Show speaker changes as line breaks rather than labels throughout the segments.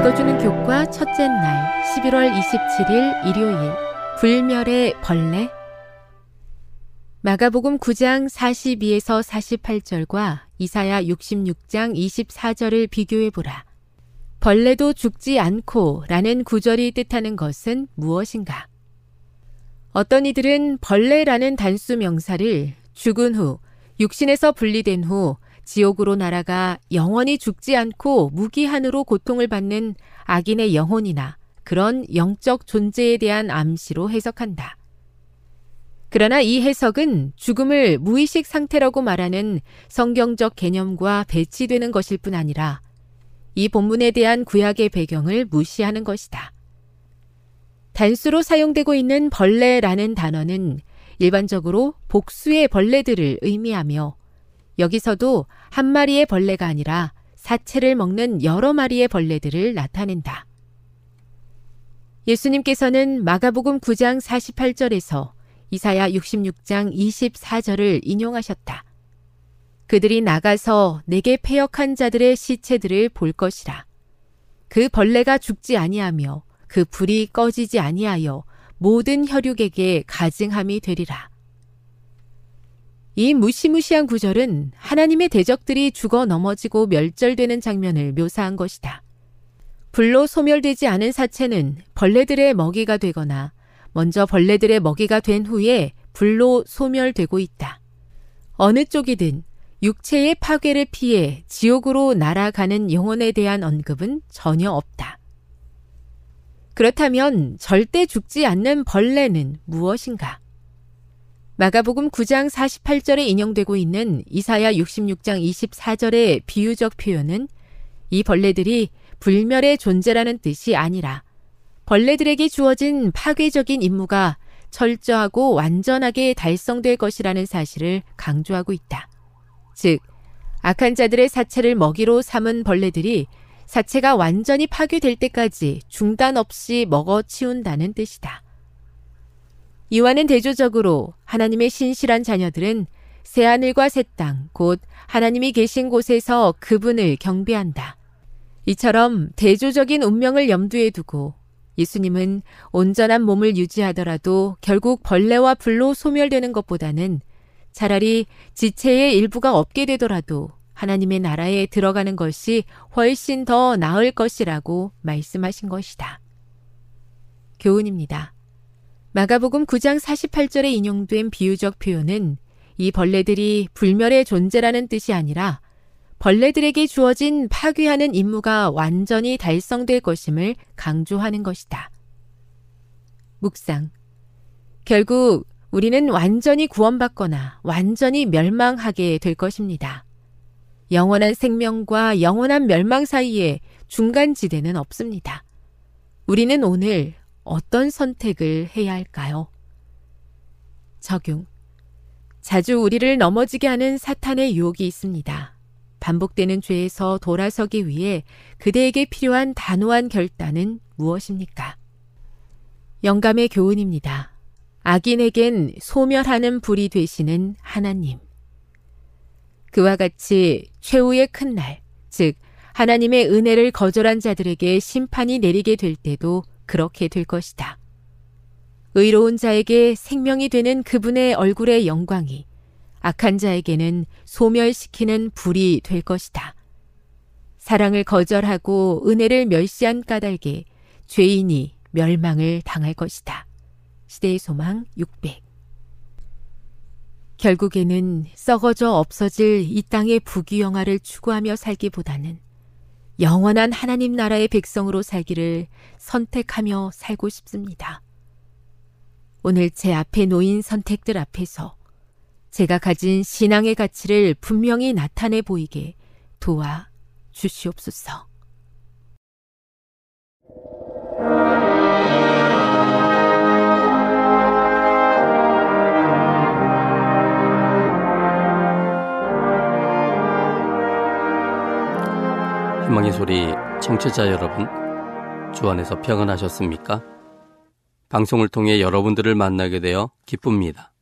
읽어주는 교과 첫째 날 11월 27일 일요일 불멸의 벌레 마가복음 9장 42에서 48절과 이사야 66장 24절을 비교해 보라. 벌레도 죽지 않고 라는 구절이 뜻하는 것은 무엇인가? 어떤 이들은 벌레라는 단수 명사를 죽은 후, 육신에서 분리된 후 지옥으로 날아가 영원히 죽지 않고 무기한으로 고통을 받는 악인의 영혼이나 그런 영적 존재에 대한 암시로 해석한다. 그러나 이 해석은 죽음을 무의식 상태라고 말하는 성경적 개념과 배치되는 것일 뿐 아니라 이 본문에 대한 구약의 배경을 무시하는 것이다. 단수로 사용되고 있는 벌레라는 단어는 일반적으로 복수의 벌레들을 의미하며 여기서도 한 마리의 벌레가 아니라 사체를 먹는 여러 마리의 벌레들을 나타낸다. 예수님께서는 마가복음 9장 48절에서 이사야 66장 24절을 인용하셨다. 그들이 나가서 내게 폐역한 자들의 시체들을 볼 것이라. 그 벌레가 죽지 아니하며 그 불이 꺼지지 아니하여 모든 혈육에게 가증함이 되리라. 이 무시무시한 구절은 하나님의 대적들이 죽어 넘어지고 멸절되는 장면을 묘사한 것이다. 불로 소멸되지 않은 사체는 벌레들의 먹이가 되거나 먼저 벌레들의 먹이가 된 후에 불로 소멸되고 있다. 어느 쪽이든 육체의 파괴를 피해 지옥으로 날아가는 영혼에 대한 언급은 전혀 없다. 그렇다면 절대 죽지 않는 벌레는 무엇인가? 마가복음 9장 48절에 인용되고 있는 이사야 66장 24절의 비유적 표현은 이 벌레들이 불멸의 존재라는 뜻이 아니라 벌레들에게 주어진 파괴적인 임무가 철저하고 완전하게 달성될 것이라는 사실을 강조하고 있다. 즉, 악한 자들의 사체를 먹이로 삼은 벌레들이 사체가 완전히 파괴될 때까지 중단 없이 먹어 치운다는 뜻이다. 이와는 대조적으로 하나님의 신실한 자녀들은 새하늘과 새 땅, 곧 하나님이 계신 곳에서 그분을 경배한다. 이처럼 대조적인 운명을 염두에 두고 예수님은 온전한 몸을 유지하더라도 결국 벌레와 불로 소멸되는 것보다는 차라리 지체의 일부가 없게 되더라도 하나님의 나라에 들어가는 것이 훨씬 더 나을 것이라고 말씀하신 것이다. 교훈입니다. 마가복음 9장 48절에 인용된 비유적 표현은 이 벌레들이 불멸의 존재라는 뜻이 아니라 벌레들에게 주어진 파괴하는 임무가 완전히 달성될 것임을 강조하는 것이다. 묵상. 결국 우리는 완전히 구원받거나 완전히 멸망하게 될 것입니다. 영원한 생명과 영원한 멸망 사이에 중간 지대는 없습니다. 우리는 오늘 어떤 선택을 해야 할까요? 적용. 자주 우리를 넘어지게 하는 사탄의 유혹이 있습니다. 반복되는 죄에서 돌아서기 위해 그대에게 필요한 단호한 결단은 무엇입니까? 영감의 교훈입니다. 악인에겐 소멸하는 불이 되시는 하나님. 그와 같이 최후의 큰 날, 즉, 하나님의 은혜를 거절한 자들에게 심판이 내리게 될 때도 그렇게 될 것이다. 의로운 자에게 생명이 되는 그분의 얼굴의 영광이 악한 자에게는 소멸시키는 불이 될 것이다. 사랑을 거절하고 은혜를 멸시한 까닭에 죄인이 멸망을 당할 것이다. 시대의 소망 600 결국에는 썩어져 없어질 이 땅의 부귀영화를 추구하며 살기보다는 영원한 하나님 나라의 백성으로 살기를 선택하며 살고 싶습니다. 오늘 제 앞에 놓인 선택들 앞에서 제가 가진 신앙의 가치를 분명히 나타내 보이게 도와 주시옵소서.
희망의 소리 청취자 여러분, 주 안에서 평안하셨습니까? 방송을 통해 여러분들을 만나게 되어 기쁩니다.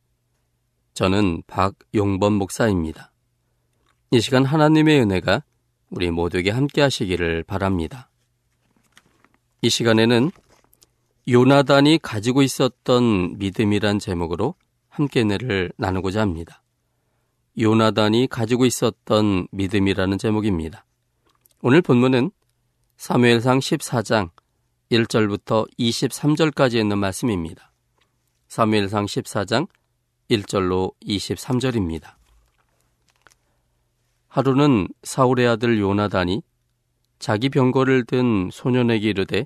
저는 박용범 목사입니다. 이 시간 하나님의 은혜가 우리 모두에게 함께 하시기를 바랍니다. 이 시간에는 요나단이 가지고 있었던 믿음이란 제목으로 함께 은혜를 나누고자 합니다. 요나단이 가지고 있었던 믿음이라는 제목입니다. 오늘 본문은 사무엘상 14장 1절부터 23절까지 있는 말씀입니다. 사무엘상 14장 1절로 23절입니다. 하루는 사울의 아들 요나단이 자기 병거를 든 소년에게 이르되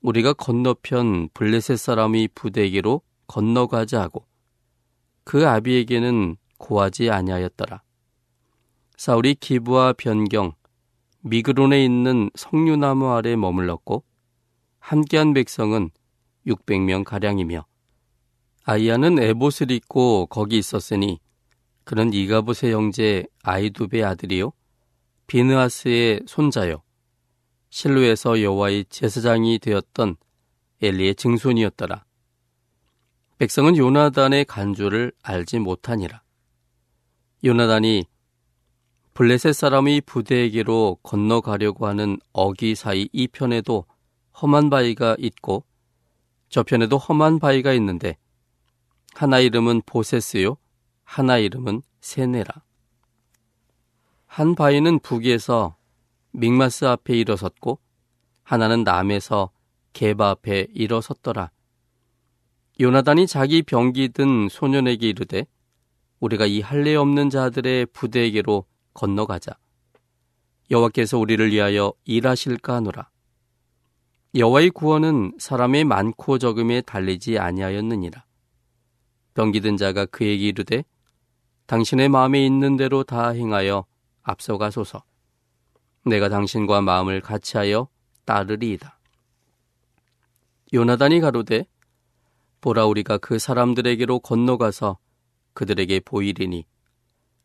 우리가 건너편 블레셋 사람이 부대에게로 건너가자 하고 그 아비에게는 고하지 아니하였더라. 사울이 기부와 변경 미그론에 있는 석류나무 아래 머물렀고 함께한 백성은 600명 가량이며 아이야는 에봇을 입고 거기 있었으니 그는 이가봇의 형제 아이두베 아들이요 비느하스의 손자요 실로에서 여호와의 제사장이 되었던 엘리의 증손이었더라. 백성은 요나단의 간주를 알지 못하니라. 요나단이 블레셋 사람의 부대에게로 건너가려고 하는 어기 사이 이 편에도 험한 바위가 있고 저편에도 험한 바위가 있는데 하나 이름은 보세스요 하나 이름은 세네라. 한 바위는 북에서 믹마스 앞에 일어섰고 하나는 남에서 게바 앞에 일어섰더라. 요나단이 자기 병기 든 소년에게 이르되 우리가 이 할례 없는 자들의 부대에게로 건너가자. 여호와께서 우리를 위하여 일하실까 하노라. 여호와의 구원은 사람의 많고 적음에 달리지 아니하였느니라. 병기든 자가 그에게 이르되 당신의 마음에 있는 대로 다 행하여 앞서가소서. 내가 당신과 마음을 같이하여 따르리이다. 요나단이 가로되 보라 우리가 그 사람들에게로 건너가서 그들에게 보이리니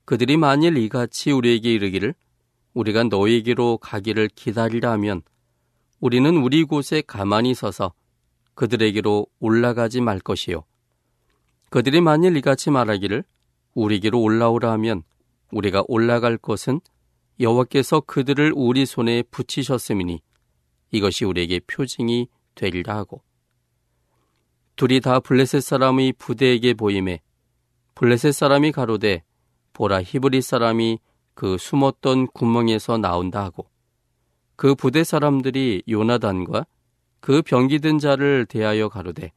그들이 만일 이같이 우리에게 이르기를 우리가 너에게로 가기를 기다리라 하면 우리는 우리 곳에 가만히 서서 그들에게로 올라가지 말 것이요. 그들이 만일 이같이 말하기를 우리에게로 올라오라 하면 우리가 올라갈 것은 여호와께서 그들을 우리 손에 붙이셨음이니 이것이 우리에게 표징이 되리라 하고 둘이 다 블레셋 사람의 부대에게 보임에 블레셋 사람이 가로되 보라 히브리 사람이 그 숨었던 구멍에서 나온다 하고 그 부대 사람들이 요나단과 그 병기든 자를 대하여 가로되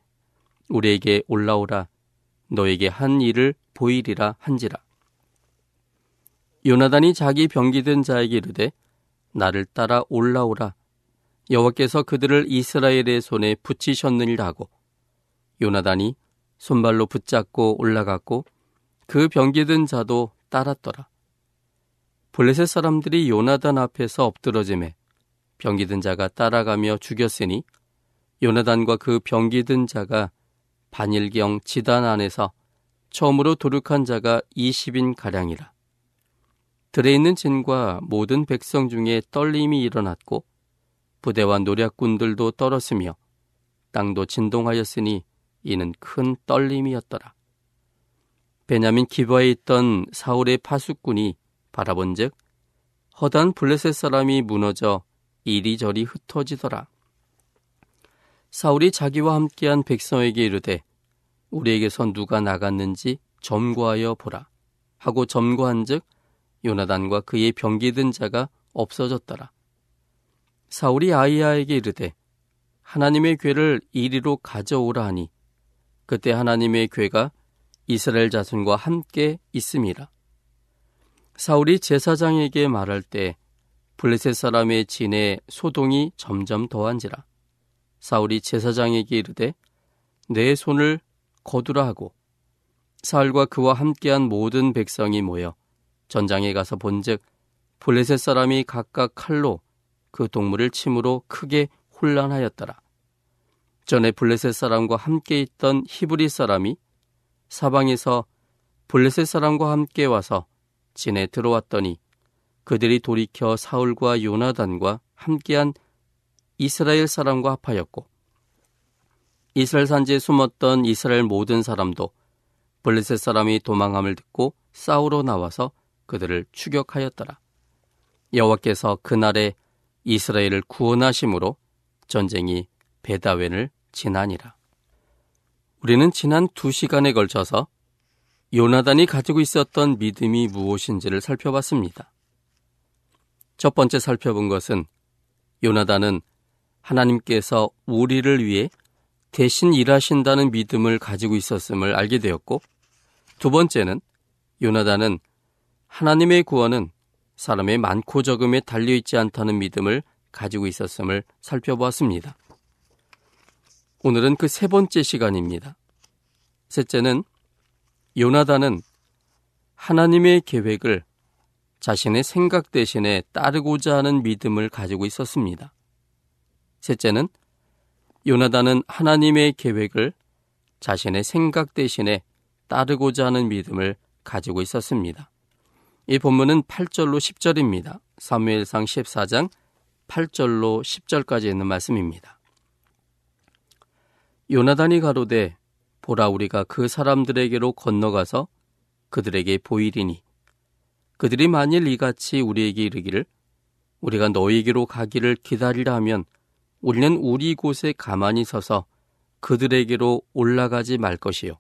우리에게 올라오라. 너에게 한 일을 보이리라 한지라. 요나단이 자기 병기든 자에게 이르되 나를 따라 올라오라. 여호와께서 그들을 이스라엘의 손에 붙이셨느니라 하고 요나단이 손발로 붙잡고 올라갔고 그 병기든 자도 따랐더라. 블레셋 사람들이 요나단 앞에서 엎드러짐에 병기든 자가 따라가며 죽였으니 요나단과 그 병기든 자가 반일경 지단 안에서 처음으로 도륙한 자가 20인 가량이라. 들에 있는 진과 모든 백성 중에 떨림이 일어났고 부대와 노략군들도 떨었으며 땅도 진동하였으니 이는 큰 떨림이었더라. 베냐민 기바에 있던 사울의 파수꾼이 바라본즉 허단 블레셋 사람이 무너져 이리저리 흩어지더라. 사울이 자기와 함께한 백성에게 이르되 우리에게서 누가 나갔는지 점거하여 보라 하고 점거한즉 요나단과 그의 병기든 자가 없어졌더라. 사울이 아이야에게 이르되 하나님의 괴를 이리로 가져오라 하니 그때 하나님의 괴가 이스라엘 자손과 함께 있음이라. 사울이 제사장에게 말할 때 블레셋 사람의 진에 소동이 점점 더한지라. 사울이 제사장에게 이르되 내 손을 거두라 하고 사울과 그와 함께한 모든 백성이 모여 전장에 가서 본즉 블레셋 사람이 각각 칼로 그 동물을 침으로 크게 혼란하였더라. 전에 블레셋 사람과 함께 있던 히브리 사람이 사방에서 블레셋 사람과 함께 와서 진에 들어왔더니 그들이 돌이켜 사울과 요나단과 함께한 이스라엘 사람과 합하였고 이스라엘 산지에 숨었던 이스라엘 모든 사람도 블레셋 사람이 도망함을 듣고 싸우러 나와서 그들을 추격하였더라. 여호와께서 그날에 이스라엘을 구원하심으로 전쟁이 베다웬을 지나니라. 우리는 지난 두 시간에 걸쳐서 요나단이 가지고 있었던 믿음이 무엇인지를 살펴봤습니다. 첫 번째 살펴본 것은 요나단은 하나님께서 우리를 위해 대신 일하신다는 믿음을 가지고 있었음을 알게 되었고, 두 번째는 요나단은 하나님의 구원은 사람의 많고 적음에 달려있지 않다는 믿음을 가지고 있었음을 살펴보았습니다. 오늘은 그 세 번째 시간입니다. 셋째는 요나단은 하나님의 계획을 자신의 생각 대신에 따르고자 하는 믿음을 가지고 있었습니다. 셋째는 요나단은 하나님의 계획을 자신의 생각 대신에 따르고자 하는 믿음을 가지고 있었습니다. 이 본문은 8절로 10절입니다. 사무엘상 14장 8절로 10절까지 있는 말씀입니다. 요나단이 가로되 보라 우리가 그 사람들에게로 건너가서 그들에게 보이리니. 그들이 만일 이같이 우리에게 이르기를 우리가 너희에게로 가기를 기다리라 하면 우리는 우리 곳에 가만히 서서 그들에게로 올라가지 말 것이요.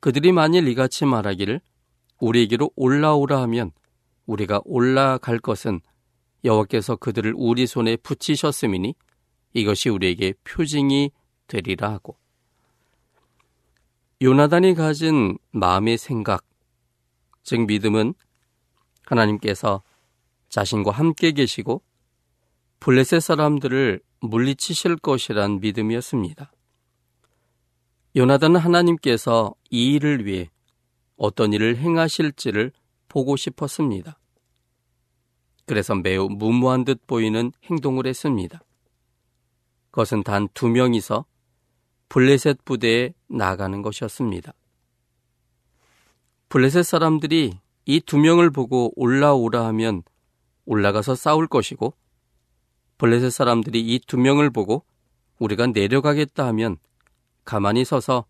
그들이 만일 이같이 말하기를 우리에게로 올라오라 하면 우리가 올라갈 것은 여호와께서 그들을 우리 손에 붙이셨음이니 이것이 우리에게 표징이 되리라 하고 요나단이 가진 마음의 생각 즉 믿음은 하나님께서 자신과 함께 계시고 블레셋 사람들을 물리치실 것이란 믿음이었습니다. 요나단은 하나님께서 이 일을 위해 어떤 일을 행하실지를 보고 싶었습니다. 그래서 매우 무모한 듯 보이는 행동을 했습니다. 그것은 단 두 명이서 블레셋 부대에 나가는 것이었습니다. 블레셋 사람들이 이 두 명을 보고 올라오라 하면 올라가서 싸울 것이고 블레셋 사람들이 이 두 명을 보고 우리가 내려가겠다 하면 가만히 서서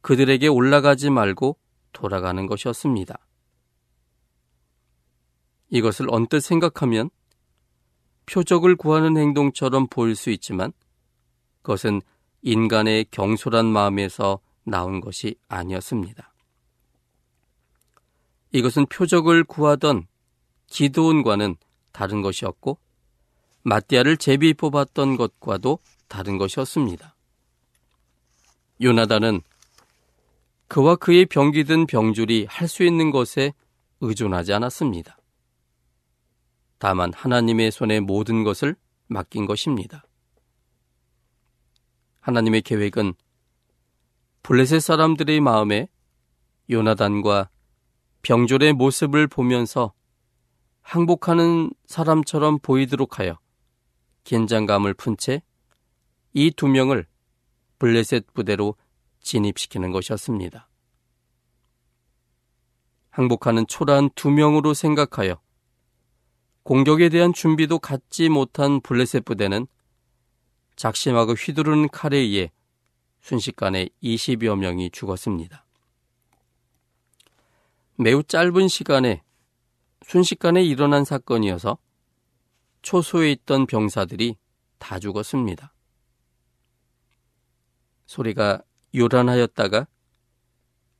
그들에게 올라가지 말고 돌아가는 것이었습니다. 이것을 언뜻 생각하면 표적을 구하는 행동처럼 보일 수 있지만 그것은 인간의 경솔한 마음에서 나온 것이 아니었습니다. 이것은 표적을 구하던 기도원과는 다른 것이었고 마띠아를 제비 뽑았던 것과도 다른 것이었습니다. 요나단은 그와 그의 병기든 병줄이 할 수 있는 것에 의존하지 않았습니다. 다만 하나님의 손에 모든 것을 맡긴 것입니다. 하나님의 계획은 블레셋 사람들의 마음에 요나단과 병졸의 모습을 보면서 항복하는 사람처럼 보이도록 하여 긴장감을 푼 채 이 두 명을 블레셋 부대로 진입시키는 것이었습니다. 항복하는 초라한 두 명으로 생각하여 공격에 대한 준비도 갖지 못한 블레셋 부대는 작심하고 휘두르는 칼에 의해 순식간에 20여 명이 죽었습니다. 매우 짧은 시간에 순식간에 일어난 사건이어서 초소에 있던 병사들이 다 죽었습니다. 소리가 요란하였다가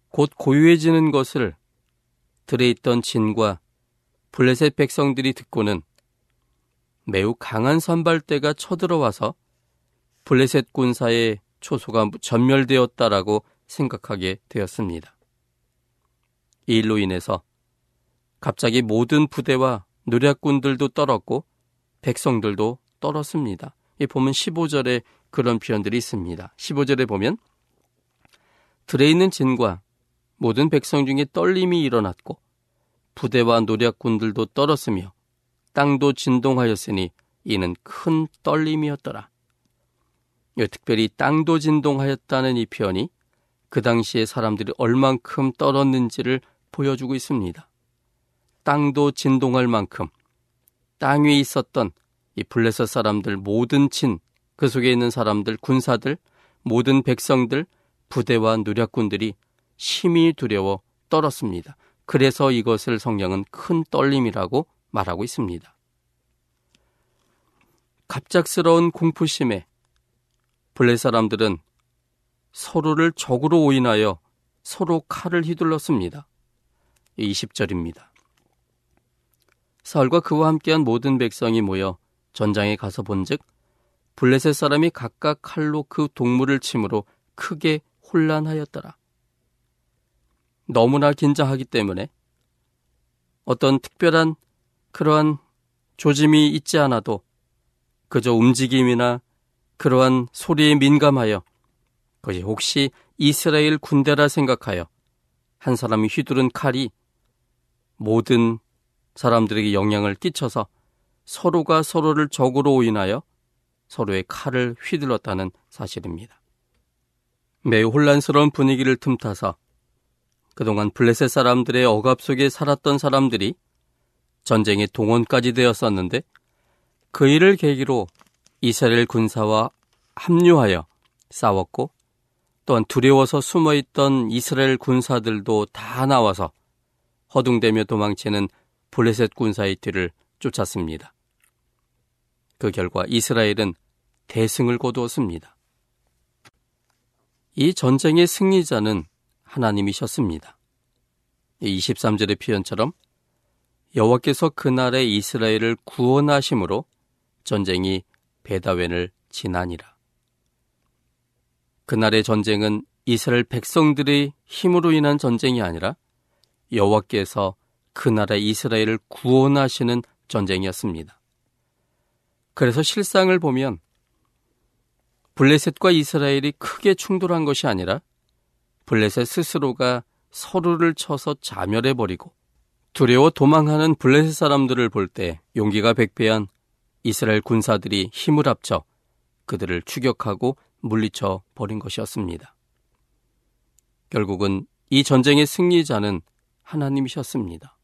곧 고요해지는 것을 들에 있던 진과 블레셋 백성들이 듣고는 매우 강한 선발대가 쳐들어와서 블레셋 군사의 초소가 전멸되었다라고 생각하게 되었습니다. 이 일로 인해서 갑자기 모든 부대와 노략군들도 떨었고 백성들도 떨었습니다. 이 보면 15절에 그런 표현들이 있습니다. 15절에 보면 들에 있는 진과 모든 백성 중에 떨림이 일어났고 부대와 노략군들도 떨었으며 땅도 진동하였으니 이는 큰 떨림이었더라. 특별히 땅도 진동하였다는 이 표현이 그 당시에 사람들이 얼만큼 떨었는지를 보여주고 있습니다. 땅도 진동할 만큼 땅 위에 있었던 이 블레셋 사람들 모든 진, 그 속에 있는 사람들, 군사들, 모든 백성들, 부대와 누략군들이 심히 두려워 떨었습니다. 그래서 이것을 성경은 큰 떨림이라고 말하고 있습니다. 갑작스러운 공포심에 블레 사람들은 서로를 적으로 오인하여 서로 칼을 휘둘렀습니다. 20절입니다. 사울과 그와 함께한 모든 백성이 모여 전장에 가서 본즉 블레셋 사람이 각각 칼로 그 동물을 침으로 크게 혼란하였더라. 너무나 긴장하기 때문에 어떤 특별한 그러한 조짐이 있지 않아도 그저 움직임이나 그러한 소리에 민감하여 그것이 혹시 이스라엘 군대라 생각하여 한 사람이 휘두른 칼이 모든 사람들에게 영향을 끼쳐서 서로가 서로를 적으로 오인하여 서로의 칼을 휘둘렀다는 사실입니다. 매우 혼란스러운 분위기를 틈타서 그동안 블레셋 사람들의 억압 속에 살았던 사람들이 전쟁의 동원까지 되었었는데 그 일을 계기로 이스라엘 군사와 합류하여 싸웠고 또한 두려워서 숨어 있던 이스라엘 군사들도 다 나와서 허둥대며 도망치는 블레셋 군사의 뒤를 쫓았습니다. 그 결과 이스라엘은 대승을 거두었습니다. 이 전쟁의 승리자는 하나님이셨습니다. 23절의 표현처럼 여호와께서 그날에 이스라엘을 구원하심으로 전쟁이 베다웬을 지나니라. 그날의 전쟁은 이스라엘 백성들의 힘으로 인한 전쟁이 아니라 여호와께서 그 나라 이스라엘을 구원하시는 전쟁이었습니다. 그래서 실상을 보면 블레셋과 이스라엘이 크게 충돌한 것이 아니라 블레셋 스스로가 서로를 쳐서 자멸해 버리고 두려워 도망하는 블레셋 사람들을 볼 때 용기가 백배한 이스라엘 군사들이 힘을 합쳐 그들을 추격하고 물리쳐 버린 것이었습니다. 결국은 이 전쟁의 승리자는 하나님이셨습니다.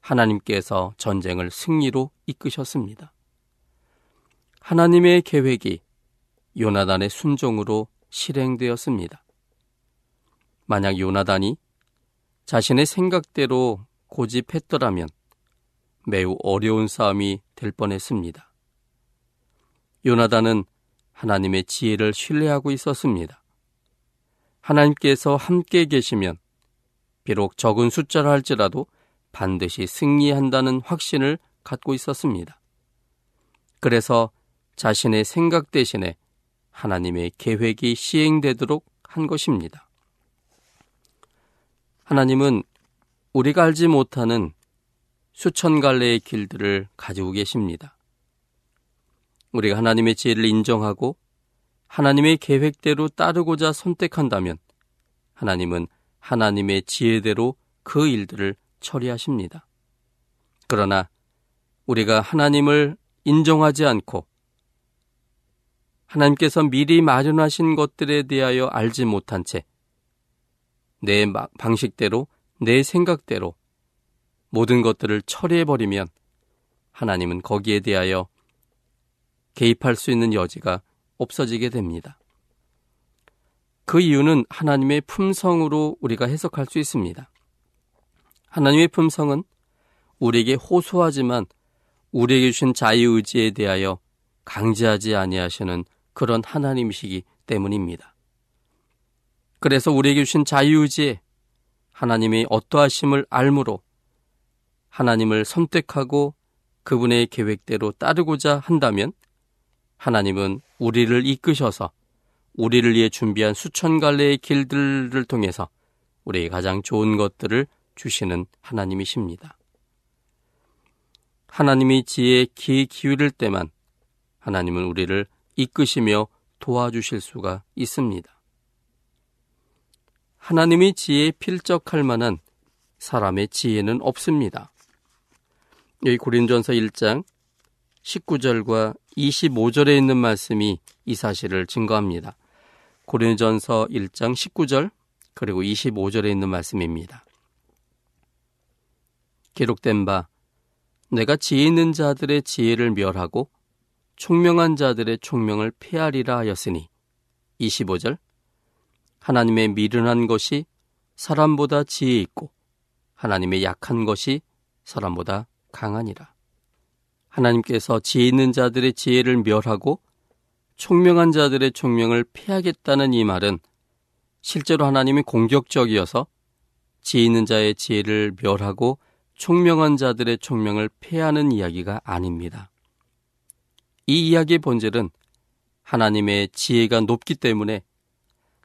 하나님께서 전쟁을 승리로 이끄셨습니다. 하나님의 계획이 요나단의 순종으로 실행되었습니다. 만약 요나단이 자신의 생각대로 고집했더라면 매우 어려운 싸움이 될 뻔했습니다. 요나단은 하나님의 지혜를 신뢰하고 있었습니다. 하나님께서 함께 계시면 비록 적은 숫자라 할지라도 반드시 승리한다는 확신을 갖고 있었습니다. 그래서 자신의 생각 대신에 하나님의 계획이 시행되도록 한 것입니다. 하나님은 우리가 알지 못하는 수천 갈래의 길들을 가지고 계십니다. 우리가 하나님의 지혜를 인정하고 하나님의 계획대로 따르고자 선택한다면 하나님은 하나님의 지혜대로 그 일들을 처리하십니다. 그러나 우리가 하나님을 인정하지 않고 하나님께서 미리 마련하신 것들에 대하여 알지 못한 채 내 방식대로 내 생각대로 모든 것들을 처리해버리면 하나님은 거기에 대하여 개입할 수 있는 여지가 없어지게 됩니다. 그 이유는 하나님의 품성으로 우리가 해석할 수 있습니다. 하나님의 품성은 우리에게 호소하지만 우리에게 주신 자유의지에 대하여 강제하지 아니하시는 그런 하나님이시기 때문입니다. 그래서 우리에게 주신 자유의지에 하나님의 어떠하심을 알므로 하나님을 선택하고 그분의 계획대로 따르고자 한다면 하나님은 우리를 이끄셔서 우리를 위해 준비한 수천 갈래의 길들을 통해서 우리에게 가장 좋은 것들을 주시는 하나님이십니다. 하나님이 지혜에 귀 기울일 때만 하나님은 우리를 이끄시며 도와주실 수가 있습니다. 하나님의 지혜에 필적할 만한 사람의 지혜는 없습니다. 여기 고린전서 1장 19절과 25절에 있는 말씀이 이 사실을 증거합니다. 고린전서 1장 19절 그리고 25절에 있는 말씀입니다. 기록된 바 내가 지혜 있는 자들의 지혜를 멸하고 총명한 자들의 총명을 폐하리라 하였으니 25절 하나님의 미련한 것이 사람보다 지혜 있고 하나님의 약한 것이 사람보다 강하니라. 하나님께서 지혜 있는 자들의 지혜를 멸하고 총명한 자들의 총명을 피하겠다는 이 말은 실제로 하나님이 공격적이어서 지혜 있는 자의 지혜를 멸하고 총명한 자들의 총명을 폐하는 이야기가 아닙니다. 이 이야기의 본질은 하나님의 지혜가 높기 때문에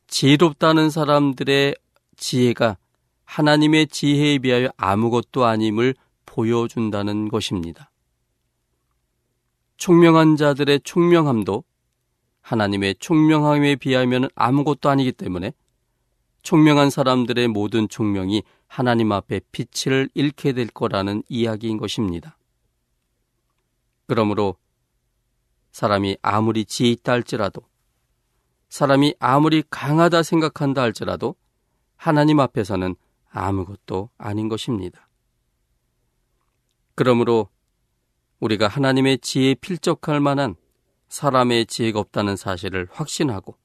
지혜롭다는 사람들의 지혜가 하나님의 지혜에 비하여 아무것도 아님을 보여준다는 것입니다. 총명한 자들의 총명함도 하나님의 총명함에 비하면 아무것도 아니기 때문에 총명한 사람들의 모든 총명이 하나님 앞에 빛을 잃게 될 거라는 이야기인 것입니다. 그러므로 사람이 아무리 지혜 있다 할지라도 사람이 아무리 강하다 생각한다 할지라도 하나님 앞에서는 아무것도 아닌 것입니다. 그러므로 우리가 하나님의 지혜에 필적할 만한 사람의 지혜가 없다는 사실을 확신하고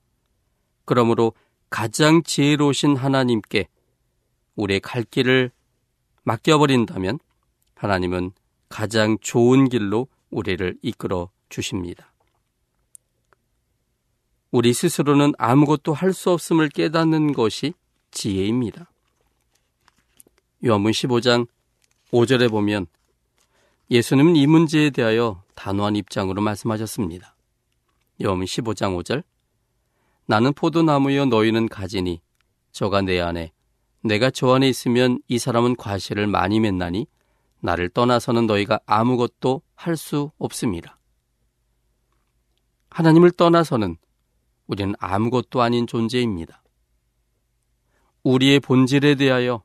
그러므로 가장 지혜로우신 하나님께 우리의 갈 길을 맡겨버린다면 하나님은 가장 좋은 길로 우리를 이끌어 주십니다. 우리 스스로는 아무것도 할 수 없음을 깨닫는 것이 지혜입니다. 요한문 15장 5절에 보면 예수님은 이 문제에 대하여 단호한 입장으로 말씀하셨습니다. 요한문 15장 5절 나는 포도나무여 너희는 가지니 저가 내 안에 내가 저 안에 있으면 이 사람은 과실을 많이 맺나니 나를 떠나서는 너희가 아무것도 할 수 없습니다. 하나님을 떠나서는 우리는 아무것도 아닌 존재입니다. 우리의 본질에 대하여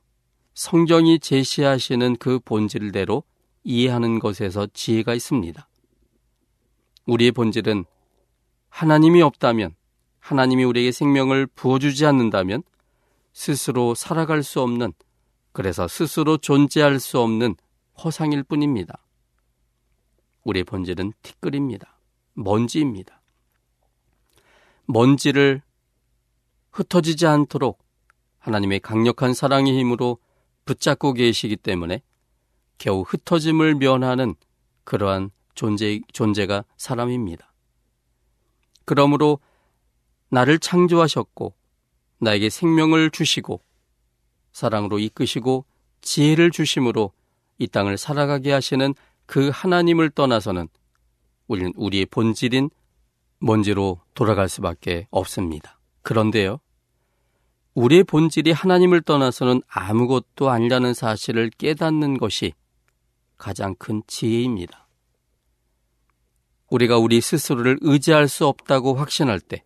성경이 제시하시는 그 본질대로 이해하는 것에서 지혜가 있습니다. 우리의 본질은 하나님이 없다면, 하나님이 우리에게 생명을 부어주지 않는다면 스스로 살아갈 수 없는, 그래서 스스로 존재할 수 없는 허상일 뿐입니다. 우리의 본질은 티끌입니다. 먼지입니다. 먼지를 흩어지지 않도록 하나님의 강력한 사랑의 힘으로 붙잡고 계시기 때문에 겨우 흩어짐을 면하는 그러한 존재, 존재가 사람입니다. 그러므로 나를 창조하셨고 나에게 생명을 주시고 사랑으로 이끄시고 지혜를 주심으로 이 땅을 살아가게 하시는 그 하나님을 떠나서는 우리는 우리의 본질인 먼지로 돌아갈 수밖에 없습니다. 그런데요. 우리의 본질이 하나님을 떠나서는 아무것도 아니라는 사실을 깨닫는 것이 가장 큰 지혜입니다. 우리가 우리 스스로를 의지할 수 없다고 확신할 때,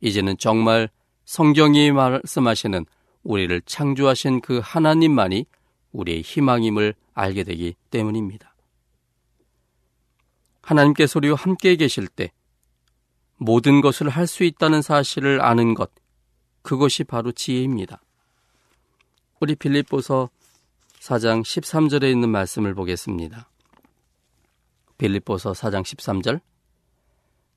이제는 정말 성경이 말씀하시는 우리를 창조하신 그 하나님만이 우리의 희망임을 알게 되기 때문입니다. 하나님께서 우리와 함께 계실 때 모든 것을 할 수 있다는 사실을 아는 것, 그것이 바로 지혜입니다. 우리 빌립보서 4장 13절에 있는 말씀을 보겠습니다. 빌립보서 4장 13절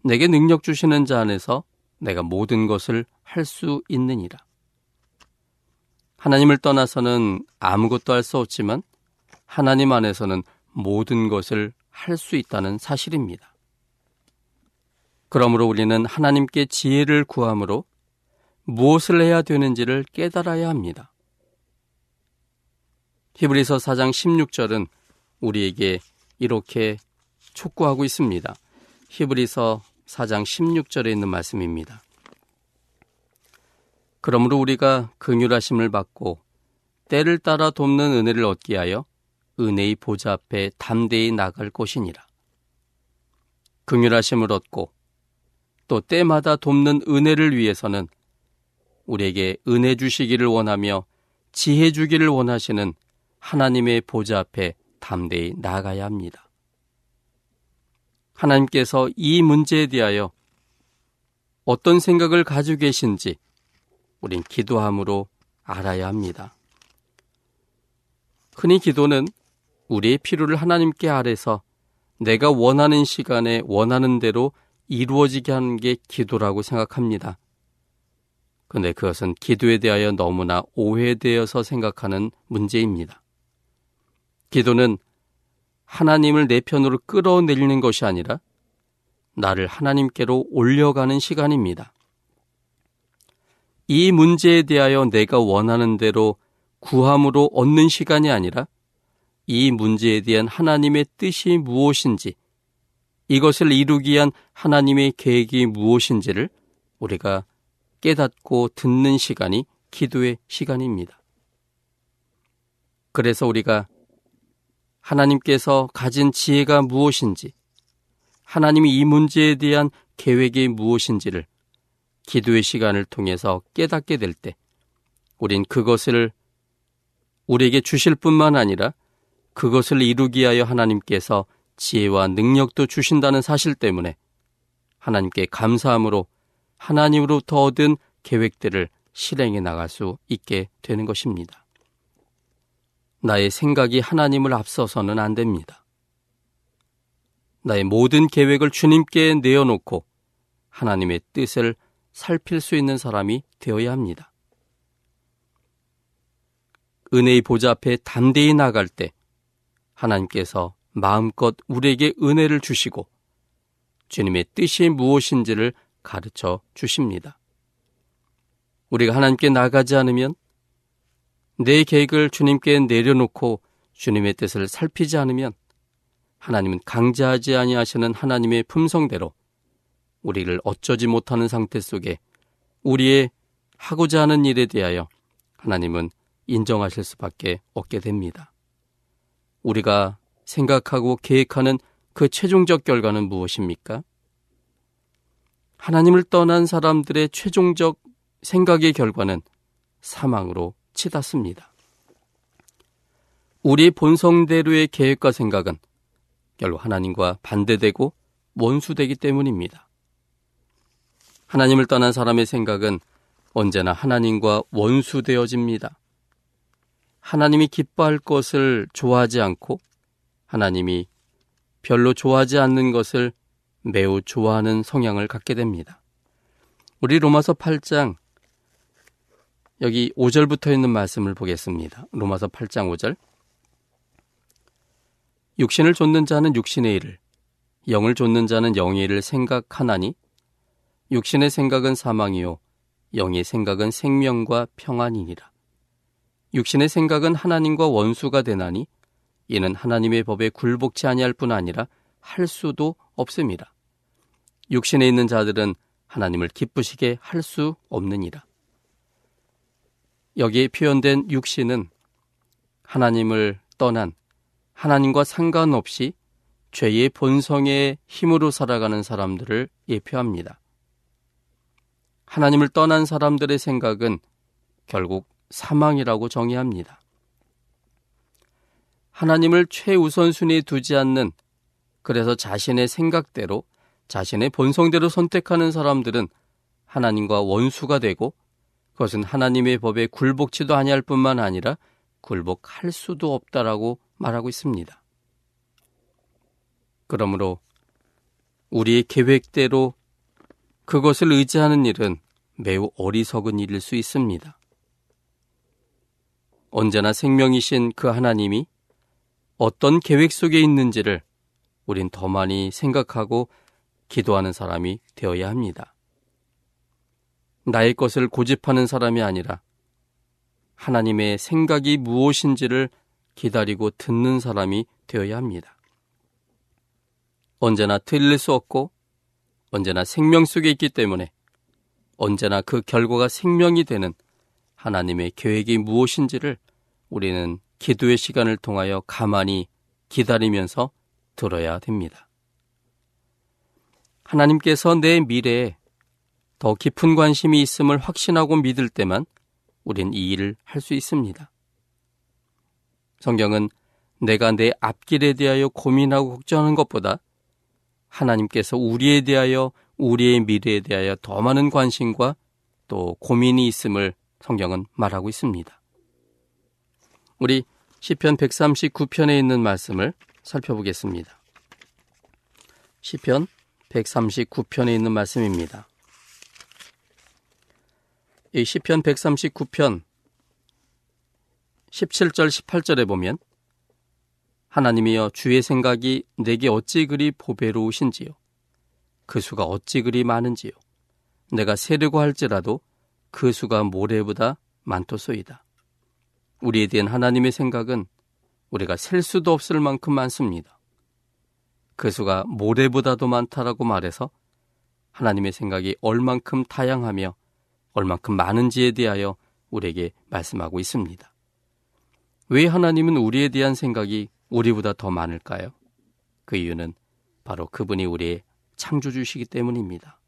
내게 능력 주시는 자 안에서 내가 모든 것을 할 수 있느니라. 하나님을 떠나서는 아무것도 할 수 없지만 하나님 안에서는 모든 것을 할 수 있다는 사실입니다. 그러므로 우리는 하나님께 지혜를 구함으로 무엇을 해야 되는지를 깨달아야 합니다. 히브리서 4장 16절은 우리에게 이렇게 촉구하고 있습니다. 히브리서 4장 16절에 있는 말씀입니다. 그러므로 우리가 긍휼하심을 받고 때를 따라 돕는 은혜를 얻기 하여 은혜의 보좌 앞에 담대히 나갈 것이니라. 긍휼하심을 얻고 또 때마다 돕는 은혜를 위해서는 우리에게 은혜 주시기를 원하며 지혜 주기를 원하시는 하나님의 보좌 앞에 담대히 나가야 합니다. 하나님께서 이 문제에 대하여 어떤 생각을 가지고 계신지 우린 기도함으로 알아야 합니다. 흔히 기도는 우리의 필요를 하나님께 아래서 내가 원하는 시간에 원하는 대로 이루어지게 하는 게 기도라고 생각합니다. 근데 그것은 기도에 대하여 너무나 오해되어서 생각하는 문제입니다. 기도는 하나님을 내 편으로 끌어내리는 것이 아니라 나를 하나님께로 올려가는 시간입니다. 이 문제에 대하여 내가 원하는 대로 구함으로 얻는 시간이 아니라 이 문제에 대한 하나님의 뜻이 무엇인지 이것을 이루기 위한 하나님의 계획이 무엇인지를 우리가 깨닫고 듣는 시간이 기도의 시간입니다. 그래서 우리가 하나님께서 가진 지혜가 무엇인지, 하나님이 이 문제에 대한 계획이 무엇인지를 기도의 시간을 통해서 깨닫게 될 때, 우린 그것을 우리에게 주실 뿐만 아니라 그것을 이루기 위하여 하나님께서 지혜와 능력도 주신다는 사실 때문에 하나님께 감사함으로 하나님으로부터 얻은 계획들을 실행해 나갈 수 있게 되는 것입니다. 나의 생각이 하나님을 앞서서는 안 됩니다. 나의 모든 계획을 주님께 내어놓고 하나님의 뜻을 살필 수 있는 사람이 되어야 합니다. 은혜의 보좌 앞에 담대히 나갈 때 하나님께서 마음껏 우리에게 은혜를 주시고 주님의 뜻이 무엇인지를 가르쳐 주십니다. 우리가 하나님께 나가지 않으면 내 계획을 주님께 내려놓고 주님의 뜻을 살피지 않으면 하나님은 강제하지 아니하시는 하나님의 품성대로 우리를 어쩌지 못하는 상태 속에 우리의 하고자 하는 일에 대하여 하나님은 인정하실 수밖에 없게 됩니다. 우리가 생각하고 계획하는 그 최종적 결과는 무엇입니까? 하나님을 떠난 사람들의 최종적 생각의 결과는 사망으로 치닫습니다. 우리 본성대로의 계획과 생각은 결국 하나님과 반대되고 원수되기 때문입니다. 하나님을 떠난 사람의 생각은 언제나 하나님과 원수되어집니다. 하나님이 기뻐할 것을 좋아하지 않고 하나님이 별로 좋아하지 않는 것을 매우 좋아하는 성향을 갖게 됩니다. 우리 로마서 8장 여기 5절부터 있는 말씀을 보겠습니다. 로마서 8장 5절. 육신을 좇는 자는 육신의 일을, 영을 좇는 자는 영의 일을 생각하나니 육신의 생각은 사망이요 영의 생각은 생명과 평안이니라. 육신의 생각은 하나님과 원수가 되나니 이는 하나님의 법에 굴복치 아니할 뿐 아니라 할 수도 없습니다. 육신에 있는 자들은 하나님을 기쁘시게 할 수 없느니라. 여기에 표현된 육신은 하나님을 떠난 하나님과 상관없이 죄의 본성의 힘으로 살아가는 사람들을 예표합니다. 하나님을 떠난 사람들의 생각은 결국 사망이라고 정의합니다. 하나님을 최우선순위에 두지 않는 그래서 자신의 생각대로 자신의 본성대로 선택하는 사람들은 하나님과 원수가 되고 그것은 하나님의 법에 굴복치도 아니할 뿐만 아니라 굴복할 수도 없다라고 말하고 있습니다. 그러므로 우리의 계획대로 그것을 의지하는 일은 매우 어리석은 일일 수 있습니다. 언제나 생명이신 그 하나님이 어떤 계획 속에 있는지를 우린 더 많이 생각하고 기도하는 사람이 되어야 합니다. 나의 것을 고집하는 사람이 아니라 하나님의 생각이 무엇인지를 기다리고 듣는 사람이 되어야 합니다. 언제나 틀릴 수 없고 언제나 생명 속에 있기 때문에 언제나 그 결과가 생명이 되는 하나님의 계획이 무엇인지를 우리는 기도의 시간을 통하여 가만히 기다리면서 들어야 됩니다. 하나님께서 내 미래에 더 깊은 관심이 있음을 확신하고 믿을 때만 우린 이 일을 할 수 있습니다. 성경은 내가 내 앞길에 대하여 고민하고 걱정하는 것보다 하나님께서 우리에 대하여 우리의 미래에 대하여 더 많은 관심과 또 고민이 있음을 성경은 말하고 있습니다. 우리 시편 139편에 있는 말씀을 살펴보겠습니다. 시편 139편에 있는 말씀입니다. 이 시편 139편 17절 18절에 보면 하나님이여 주의 생각이 내게 어찌 그리 보배로우신지요? 그 수가 어찌 그리 많은지요? 내가 세려고 할지라도 그 수가 모래보다 많도소이다. 우리에 대한 하나님의 생각은 우리가 셀 수도 없을 만큼 많습니다. 그 수가 모래보다도 많다라고 말해서 하나님의 생각이 얼만큼 다양하며 얼만큼 많은지에 대하여 우리에게 말씀하고 있습니다. 왜 하나님은 우리에 대한 생각이 우리보다 더 많을까요? 그 이유는 바로 그분이 우리의 창조주시기 때문입니다.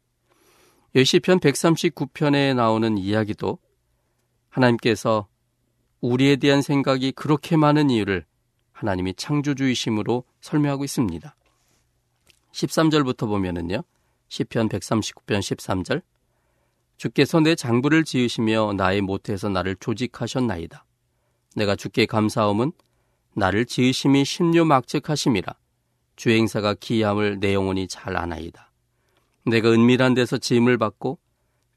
시편 139편에 나오는 이야기도 하나님께서 우리에 대한 생각이 그렇게 많은 이유를 하나님이 창조주이심으로 설명하고 있습니다. 13절부터 보면은요. 시편 139편 13절 주께서 내 장부를 지으시며 나의 모태에서 나를 조직하셨나이다. 내가 주께 감사함은 나를 지으심이 심료 막측하심이라. 주행사가 기함을 내 영혼이 잘 아나이다. 내가 은밀한 데서 지음을 받고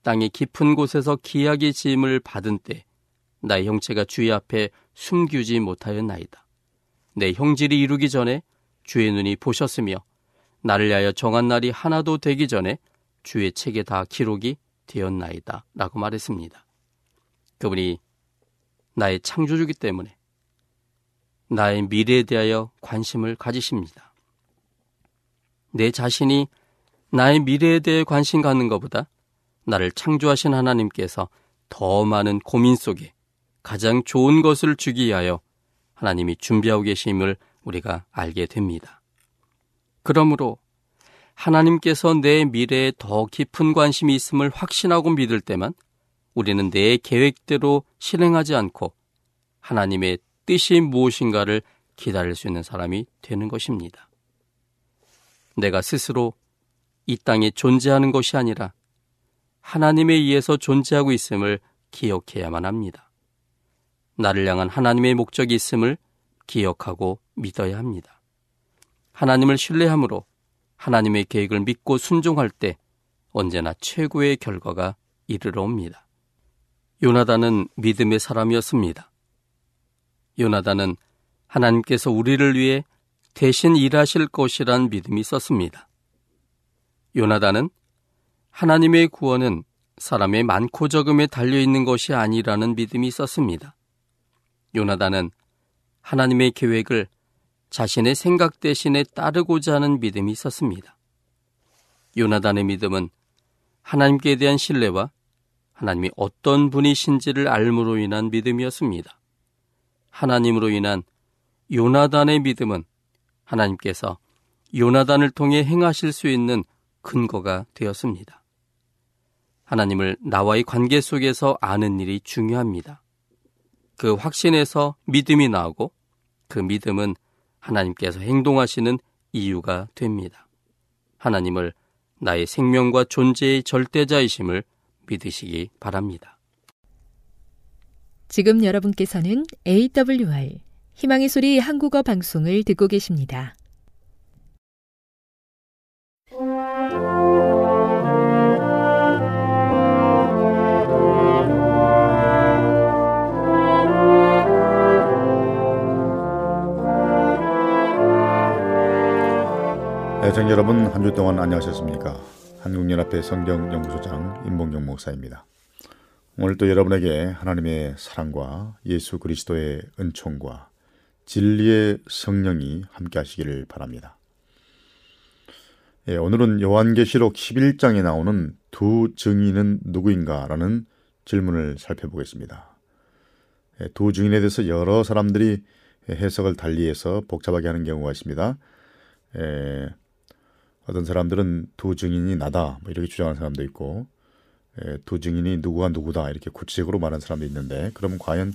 땅의 깊은 곳에서 기하게 지음을 받은 때 나의 형체가 주의 앞에 숨기지 못하였나이다. 내 형질이 이루기 전에 주의 눈이 보셨으며 나를 위하여 정한 날이 하나도 되기 전에 주의 책에 다 기록이 되었나이다. 라고 말했습니다. 그분이 나의 창조주기 때문에 나의 미래에 대하여 관심을 가지십니다. 내 자신이 나의 미래에 대해 관심 갖는 것보다 나를 창조하신 하나님께서 더 많은 고민 속에 가장 좋은 것을 주기 위하여 하나님이 준비하고 계심을 우리가 알게 됩니다. 그러므로 하나님께서 내 미래에 더 깊은 관심이 있음을 확신하고 믿을 때만 우리는 내 계획대로 실행하지 않고 하나님의 뜻이 무엇인가를 기다릴 수 있는 사람이 되는 것입니다. 내가 스스로 이 땅에 존재하는 것이 아니라 하나님에 의해서 존재하고 있음을 기억해야만 합니다. 나를 향한 하나님의 목적이 있음을 기억하고 믿어야 합니다. 하나님을 신뢰함으로 하나님의 계획을 믿고 순종할 때 언제나 최고의 결과가 이르러 옵니다. 요나단은 믿음의 사람이었습니다. 요나단은 하나님께서 우리를 위해 대신 일하실 것이란 믿음이 있었습니다. 요나단은 하나님의 구원은 사람의 많고 적음에 달려 있는 것이 아니라는 믿음이 있었습니다. 요나단은 하나님의 계획을 자신의 생각 대신에 따르고자 하는 믿음이 있었습니다. 요나단의 믿음은 하나님께 대한 신뢰와 하나님이 어떤 분이신지를 알므로 인한 믿음이었습니다. 하나님으로 인한 요나단의 믿음은 하나님께서 요나단을 통해 행하실 수 있는 근거가 되었습니다. 하나님을 나와의 관계 속에서 아는 일이 중요합니다. 그 확신에서 믿음이 나오고 그 믿음은 하나님께서 행동하시는 이유가 됩니다. 하나님을 나의 생명과 존재의 절대자이심을 믿으시기 바랍니다.
지금 여러분께서는 AWR 희망의 소리 한국어 방송을 듣고 계십니다.
애청 여러분 한 주 동안 안녕하셨습니까? 한국연합회 성경연구소장 임봉경 목사입니다. 오늘 또 여러분에게 하나님의 사랑과 예수 그리스도의 은총과 진리의 성령이 함께 하시기를 바랍니다. 예, 오늘은 요한계시록 11장에 나오는 두 증인은 누구인가라는 질문을 살펴보겠습니다. 예, 두 증인에 대해서 여러 사람들이 해석을 달리해서 복잡하게 하는 경우가 있습니다. 예, 어떤 사람들은 두 증인이 나다 뭐 이렇게 주장하는 사람도 있고 예, 두 증인이 누구와 누구다 이렇게 구체적으로 말하는 사람도 있는데 그럼 과연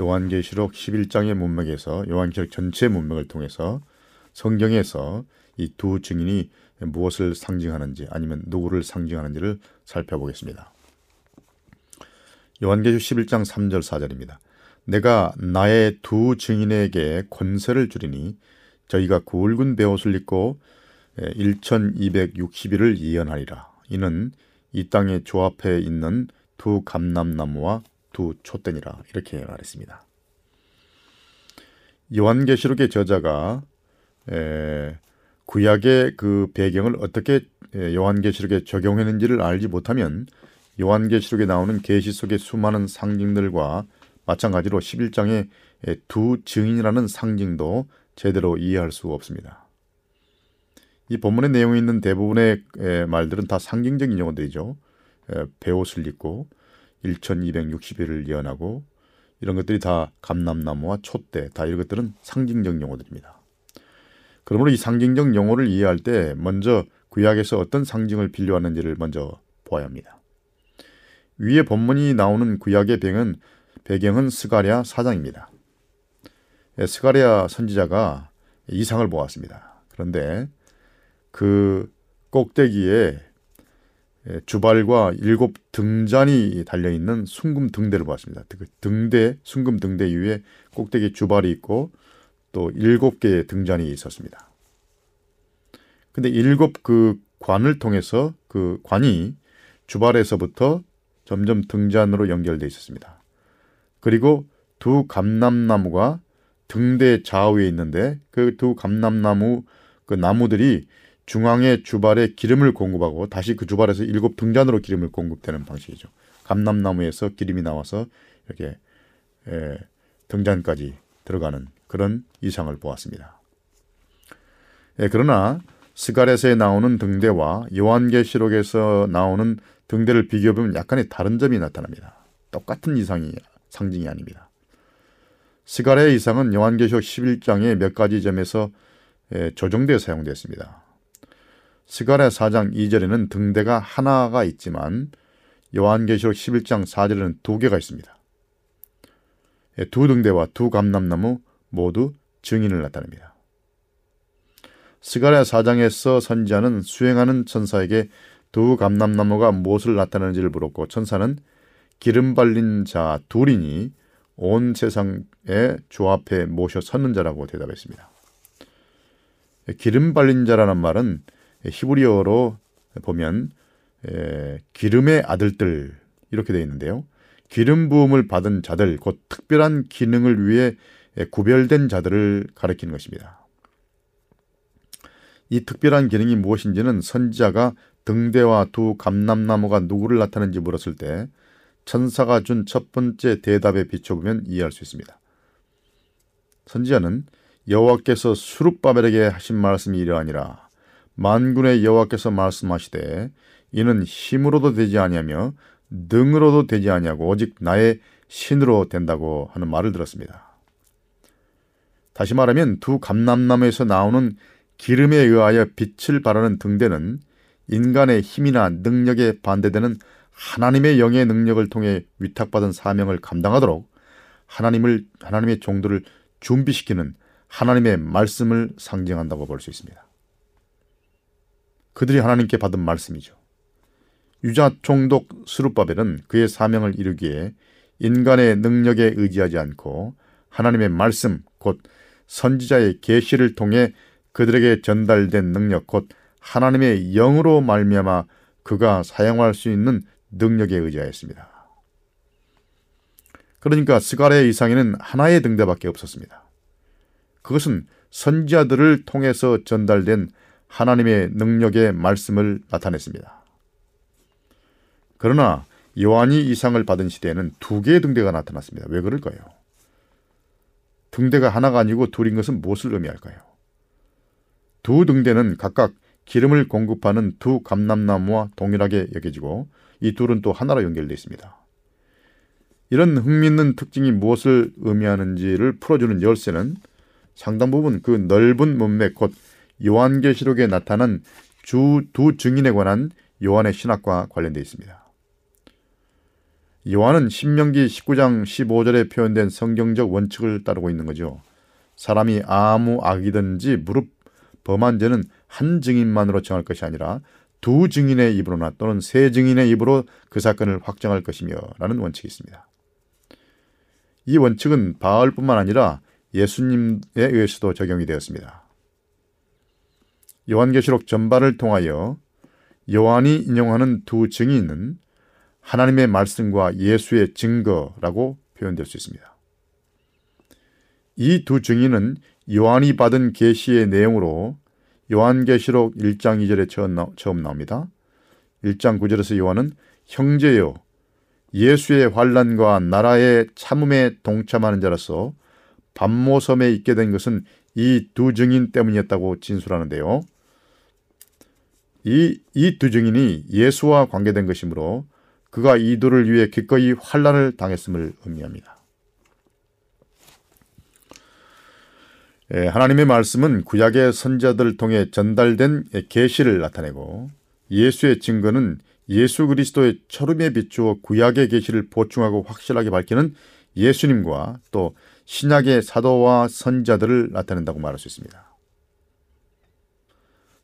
요한계시록 11장의 문맥에서 요한계시록 전체 문맥을 통해서 성경에서 이 두 증인이 무엇을 상징하는지 아니면 누구를 상징하는지를 살펴보겠습니다. 요한계시록 11장 3절 4절입니다. 내가 나의 두 증인에게 권세를 주리니 저희가 굵은 베옷을 입고 1260일을 예언하리라. 이는 이 땅의 조합해 있는 두 감람나무와 두 촛대니라. 이렇게 말했습니다. 요한계시록의 저자가 구약의 그 배경을 어떻게 요한계시록에 적용했는지를 알지 못하면 요한계시록에 나오는 계시 속의 수많은 상징들과 마찬가지로 11장의 두 증인이라는 상징도 제대로 이해할 수 없습니다. 이 본문의 내용에 있는 대부분의 말들은 다 상징적인 용어들이죠. 배옷을 입고 1260일을 예언하고 이런 것들이 다 감람나무와 촛대 다 이런 것들은 상징적 용어들입니다. 그러므로 이 상징적 용어를 이해할 때 먼저 구약에서 어떤 상징을 빌려왔는지를 먼저 보아야 합니다. 위에 본문이 나오는 구약의 배경은, 배경은 스가랴 사장입니다. 스가랴 선지자가 이상을 보았습니다. 그런데 그 꼭대기에 주발과 일곱 등잔이 달려 있는 순금 등대를 보았습니다. 그 등대 순금 등대 위에 꼭대기 주발이 있고 또 일곱 개의 등잔이 있었습니다. 근데 일곱 그 관을 통해서 그 관이 주발에서부터 점점 등잔으로 연결되어 있었습니다. 그리고 두 감람나무가 등대 좌우에 있는데 그 두 감람나무 그 나무들이 중앙의 주발에 기름을 공급하고 다시 그 주발에서 일곱 등잔으로 기름을 공급되는 방식이죠. 감람나무에서 기름이 나와서 이렇게 에, 등잔까지 들어가는 그런 이상을 보았습니다. 예, 그러나 스가렛에 나오는 등대와 요한계시록에서 나오는 등대를 비교해보면 약간의 다른 점이 나타납니다. 똑같은 이상이 상징이 아닙니다. 스가랴의 이상은 요한계시록 11장의 몇 가지 점에서 조정되어 사용되었습니다. 스가랴 4장 2절에는 등대가 하나가 있지만 요한계시록 11장 4절에는 두 개가 있습니다. 예, 두 등대와 두 감람나무 모두 증인을 나타냅니다. 스가랴 4장에서 선지자는 수행하는 천사에게 두 감람나무가 무엇을 나타내는지를 물었고 천사는 기름 발린 자 둘이니 온 세상의 주 앞에 모셔 섰는 자라고 대답했습니다. 예, 기름 발린 자라는 말은 히브리어로 보면 에, 기름의 아들들 이렇게 되어 있는데요. 기름 부음을 받은 자들, 곧 특별한 기능을 위해 구별된 자들을 가리키는 것입니다. 이 특별한 기능이 무엇인지는 선지자가 등대와 두 감람나무가 누구를 나타내는지 물었을 때 천사가 준 첫 번째 대답에 비춰보면 이해할 수 있습니다. 선지자는 여호와께서 수룹바벨에게 하신 말씀이 이러하니라 만군의 여호와께서 말씀하시되 이는 힘으로도 되지 아니하며 능으로도 되지 아니하고 오직 나의 신으로 된다고 하는 말을 들었습니다. 다시 말하면 두 감람나무에서 나오는 기름에 의하여 빛을 발하는 등대는 인간의 힘이나 능력에 반대되는 하나님의 영의 능력을 통해 위탁받은 사명을 감당하도록 하나님을 하나님의 종들을 준비시키는 하나님의 말씀을 상징한다고 볼 수 있습니다. 그들이 하나님께 받은 말씀이죠. 유자 총독 스룹바벨은 그의 사명을 이루기에 인간의 능력에 의지하지 않고 하나님의 말씀 곧 선지자의 계시를 통해 그들에게 전달된 능력 곧 하나님의 영으로 말미암아 그가 사용할 수 있는 능력에 의지하였습니다. 그러니까 스가랴의 이상에는 하나의 등대밖에 없었습니다. 그것은 선지자들을 통해서 전달된 하나님의 능력의 말씀을 나타냈습니다. 그러나 요한이 이상을 받은 시대에는 두 개의 등대가 나타났습니다. 왜 그럴까요? 등대가 하나가 아니고 둘인 것은 무엇을 의미할까요? 두 등대는 각각 기름을 공급하는 두 감람나무와 동일하게 여겨지고 이 둘은 또 하나로 연결되어 있습니다. 이런 흥미있는 특징이 무엇을 의미하는지를 풀어주는 열쇠는 상당 부분 그 넓은 문맥 곧 요한계시록에 나타난 주 두 증인에 관한 요한의 신학과 관련되어 있습니다. 요한은 신명기 19장 15절에 표현된 성경적 원칙을 따르고 있는 거죠. 사람이 아무 악이든지 무릎 범한 죄는 한 증인만으로 정할 것이 아니라 두 증인의 입으로나 또는 세 증인의 입으로 그 사건을 확정할 것이며 라는 원칙이 있습니다. 이 원칙은 바알뿐만 아니라 예수님에 의해서도 적용이 되었습니다. 요한계시록 전반을 통하여 요한이 인용하는 두 증인은 하나님의 말씀과 예수의 증거라고 표현될 수 있습니다. 이 두 증인은 요한이 받은 계시의 내용으로 요한계시록 1장 2절에 처음 나옵니다. 1장 9절에서 요한은 형제여 예수의 환란과 나라의 참음에 동참하는 자로서 반모섬에 있게 된 것은 이 두 증인 때문이었다고 진술하는데요. 이 이 두 증인이 예수와 관계된 것이므로 그가 이들을 위해 기꺼이 환란을 당했음을 의미합니다. 예, 하나님의 말씀은 구약의 선자들을 통해 전달된 계시를 나타내고 예수의 증거는 예수 그리스도의 철음에 비추어 구약의 계시를 보충하고 확실하게 밝히는 예수님과 또 신약의 사도와 선자들을 나타낸다고 말할 수 있습니다.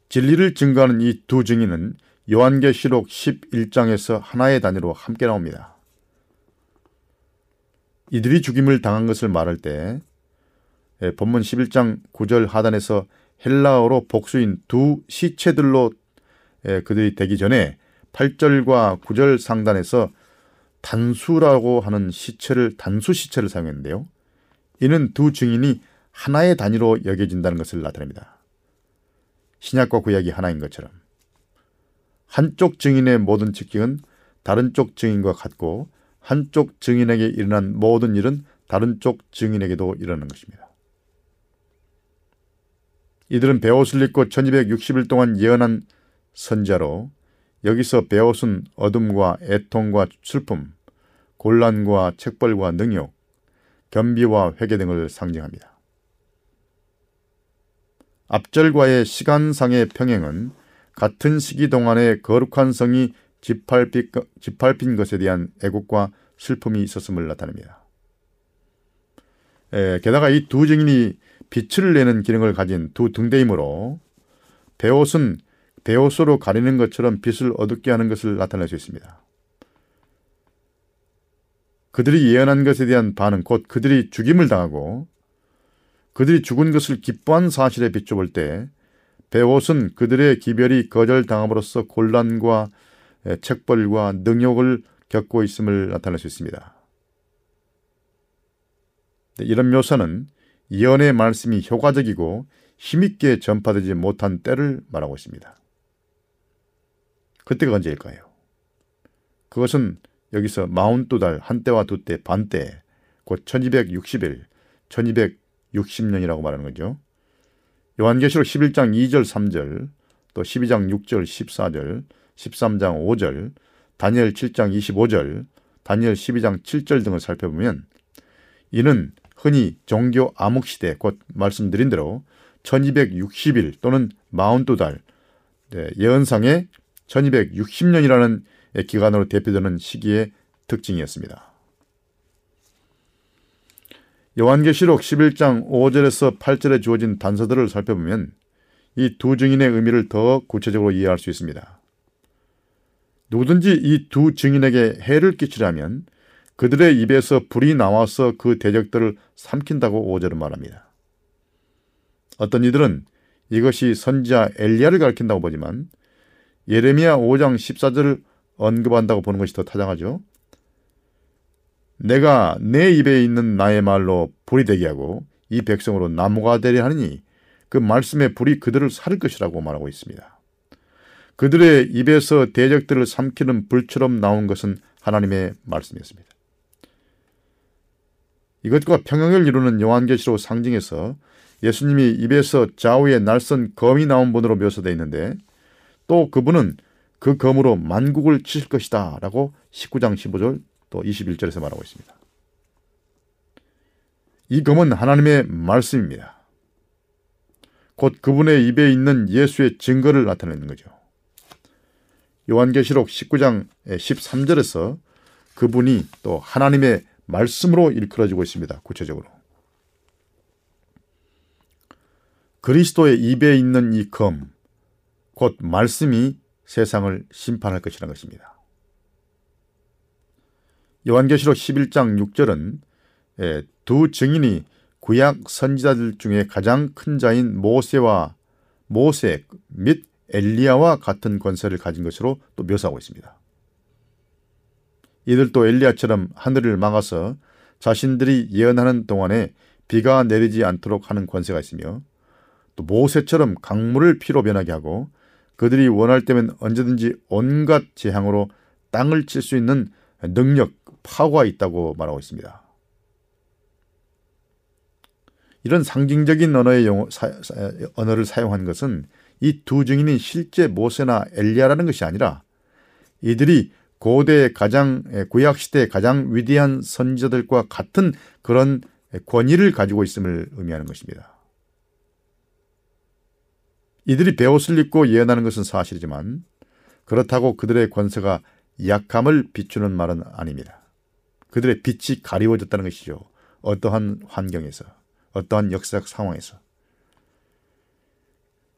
진리를 증거하는 이 두 증인은 요한계시록 11장에서 하나의 단위로 함께 나옵니다. 이들이 죽임을 당한 것을 말할 때 예, 본문 11장 9절 하단에서 헬라어로 복수인 두 시체들로 예, 그들이 되기 전에 8절과 9절 상단에서 단수라고 하는 시체를 단수 시체를 사용했는데요. 이는 두 증인이 하나의 단위로 여겨진다는 것을 나타냅니다. 신약과 구약이 하나인 것처럼 한쪽 증인의 모든 직경은 다른 쪽 증인과 같고 한쪽 증인에게 일어난 모든 일은 다른 쪽 증인에게도 일어나는 것입니다. 이들은 베옷을 입고 1260일 동안 예언한 선자로 여기서 베옷은 어둠과 애통과 슬픔, 곤란과 책벌과 능욕, 겸비와 회개 등을 상징합니다. 앞절과의 시간상의 평행은 같은 시기 동안에 거룩한 성이 짓밟힌, 것에 대한 애국과 슬픔이 있었음을 나타냅니다. 에, 게다가 이 두 증인이 빛을 내는 기능을 가진 두 등대이므로 베옷은 베옷으로 가리는 것처럼 빛을 어둡게 하는 것을 나타낼 수 있습니다. 그들이 예언한 것에 대한 반응, 곧 그들이 죽임을 당하고 그들이 죽은 것을 기뻐한 사실에 비춰볼 때 베옷은 그들의 기별이 거절당함으로써 곤란과 책벌과 능욕을 겪고 있음을 나타낼 수 있습니다. 이런 묘사는 예언의 말씀이 효과적이고 힘있게 전파되지 못한 때를 말하고 있습니다. 그때가 언제일까요? 그것은 여기서 마흔두 달, 한때와 두때, 반때, 곧 1260일, 1260년이라고 말하는 거죠. 요한계시록 11장 2절, 3절, 또 12장 6절 14절, 13장 5절, 다니엘 7장 25절, 다니엘 12장 7절 등을 살펴보면 이는 흔히 종교 암흑 시대 곧 말씀드린 대로 1260일 또는 42달 네, 예언상의 1260년이라는 기간으로 대표되는 시기의 특징이었습니다. 요한계시록 11장 5절에서 8절에 주어진 단서들을 살펴보면 이 두 증인의 의미를 더 구체적으로 이해할 수 있습니다. 누구든지 이 두 증인에게 해를 끼치려면 그들의 입에서 불이 나와서 그 대적들을 삼킨다고 5절은 말합니다. 어떤 이들은 이것이 선지자 엘리야를 가리킨다고 보지만 예레미야 5장 14절을 언급한다고 보는 것이 더 타당하죠. 내가 내 입에 있는 나의 말로 불이 되게 하고 이 백성으로 나무가 되려 하느니 그 말씀의 불이 그들을 살을 것이라고 말하고 있습니다. 그들의 입에서 대적들을 삼키는 불처럼 나온 것은 하나님의 말씀이었습니다. 이것과 평형을 이루는 요한계시록 상징에서 예수님이 입에서 좌우에 날선 검이 나온 분으로 묘사되어 있는데 또 그분은 그 검으로 만국을 치실 것이다 라고 19장 15절 또 21절에서 말하고 있습니다. 이 검은 하나님의 말씀입니다. 곧 그분의 입에 있는 예수의 증거를 나타내는 거죠. 요한계시록 19장 13절에서 그분이 또 하나님의 말씀으로 일컬어지고 있습니다. 구체적으로. 그리스도의 입에 있는 이 검, 곧 말씀이 세상을 심판할 것이라는 것입니다. 요한계시록 11장 6절은 예, 두 증인이 구약 선지자들 중에 가장 큰 자인 모세와 모세 및 엘리야와 같은 권세를 가진 것으로 또 묘사하고 있습니다. 이들도 엘리야처럼 하늘을 막아서 자신들이 예언하는 동안에 비가 내리지 않도록 하는 권세가 있으며 또 모세처럼 강물을 피로 변하게 하고 그들이 원할 때면 언제든지 온갖 재앙으로 땅을 칠 수 있는 능력, 파워가 있다고 말하고 있습니다. 이런 상징적인 언어의 용어, 사, 언어를 사용한 것은 이 두 증인이 실제 모세나 엘리야라는 것이 아니라 이들이 고대 가장 구약 시대 가장 위대한 선지자들과 같은 그런 권위를 가지고 있음을 의미하는 것입니다. 이들이 배옷을 입고 예언하는 것은 사실이지만 그렇다고 그들의 권세가 약함을 비추는 말은 아닙니다. 그들의 빛이 가리워졌다는 것이죠. 어떠한 환경에서, 어떠한 역사적 상황에서.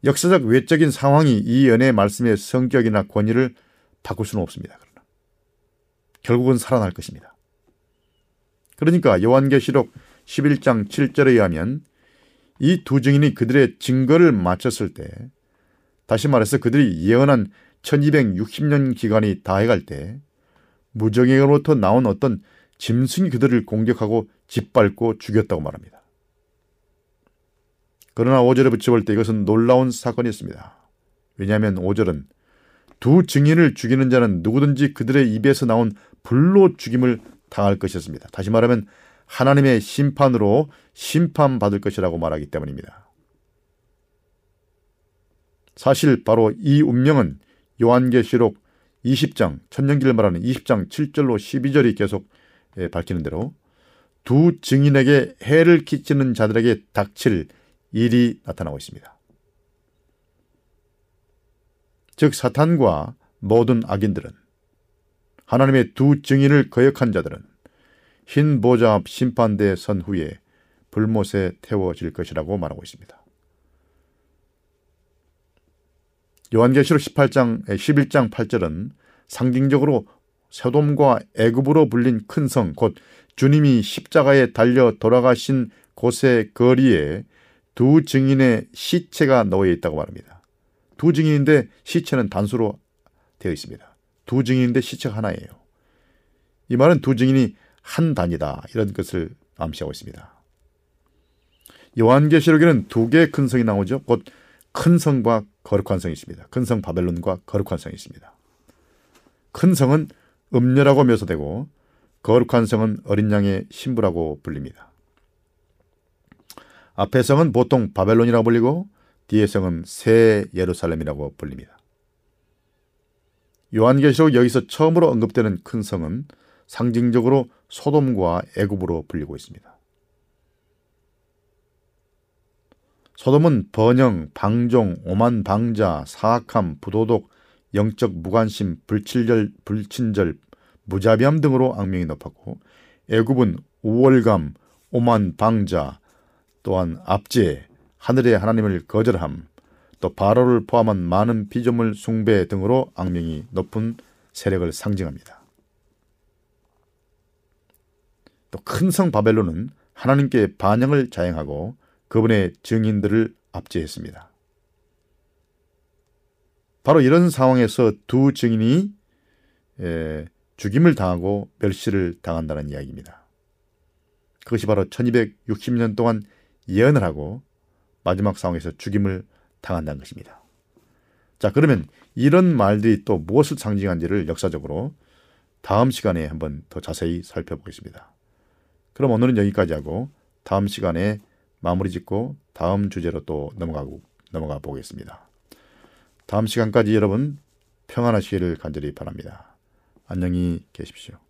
역사적 외적인 상황이 이 연의 말씀의 성격이나 권위를 바꿀 수는 없습니다. 그러나 결국은 살아날 것입니다. 그러니까 요한계시록 11장 7절에 의하면 이 두 증인이 그들의 증거를 마쳤을 때 다시 말해서 그들이 예언한 1260년 기간이 다해갈 때 무정에로부터 나온 어떤 짐승이 그들을 공격하고 짓밟고 죽였다고 말합니다. 그러나 5절에 붙여볼 때 이것은 놀라운 사건이었습니다. 왜냐하면 5절은 두 증인을 죽이는 자는 누구든지 그들의 입에서 나온 불로 죽임을 당할 것이었습니다. 다시 말하면 하나님의 심판으로 심판받을 것이라고 말하기 때문입니다. 사실 바로 이 운명은 요한계시록 20장, 천년기를 말하는 20장 7절로 12절이 계속 예, 밝히는 대로 두 증인에게 해를 끼치는 자들에게 닥칠 일이 나타나고 있습니다. 즉 사탄과 모든 악인들은 하나님의 두 증인을 거역한 자들은 흰 보좌 앞 심판대에 선 후에 불못에 태워질 것이라고 말하고 있습니다. 요한계시록 18장 11장 8절은 상징적으로 세돔과 애굽으로 불린 큰 성 곧 주님이 십자가에 달려 돌아가신 곳의 거리에 두 증인의 시체가 놓여 있다고 말합니다. 두 증인인데 시체는 단수로 되어 있습니다. 두 증인인데 시체가 하나예요. 이 말은 두 증인이 한 단이다. 이런 것을 암시하고 있습니다. 요한계시록에는 두 개의 큰 성이 나오죠. 곧 큰 성과 거룩한 성이 있습니다. 큰 성 바벨론과 거룩한 성이 있습니다. 큰 성은 음녀라고 묘사되고 거룩한 성은 어린 양의 신부라고 불립니다. 앞의 성은 보통 바벨론이라고 불리고
뒤의 성은 새 예루살렘이라고 불립니다. 요한계시록 여기서 처음으로 언급되는 큰 성은 상징적으로 소돔과 애굽으로 불리고 있습니다. 소돔은 번영, 방종, 오만 방자, 사악함, 부도덕, 영적 무관심, 불친절, 불친절, 무자비함 등으로 악명이 높았고 애굽은 우월감, 오만 방자, 또한 압제, 하늘의 하나님을 거절함, 또 바로를 포함한 많은 피조물 숭배 등으로 악명이 높은 세력을 상징합니다. 또 큰 성 바벨론은 하나님께 반영을 자행하고 그분의 증인들을 압제했습니다. 바로 이런 상황에서 두 증인이 죽임을 당하고 멸시를 당한다는 이야기입니다. 그것이 바로 1260년 동안 예언을 하고 마지막 상황에서 죽임을 당한다는 것입니다. 자, 그러면 이런 말들이 또 무엇을 상징한지를 역사적으로 다음 시간에 한번 더 자세히 살펴보겠습니다. 그럼 오늘은 여기까지 하고 다음 시간에 마무리 짓고 다음 주제로 또 넘어가고 넘어가 보겠습니다. 다음 시간까지 여러분 평안하시기를 간절히 바랍니다. 안녕히 계십시오.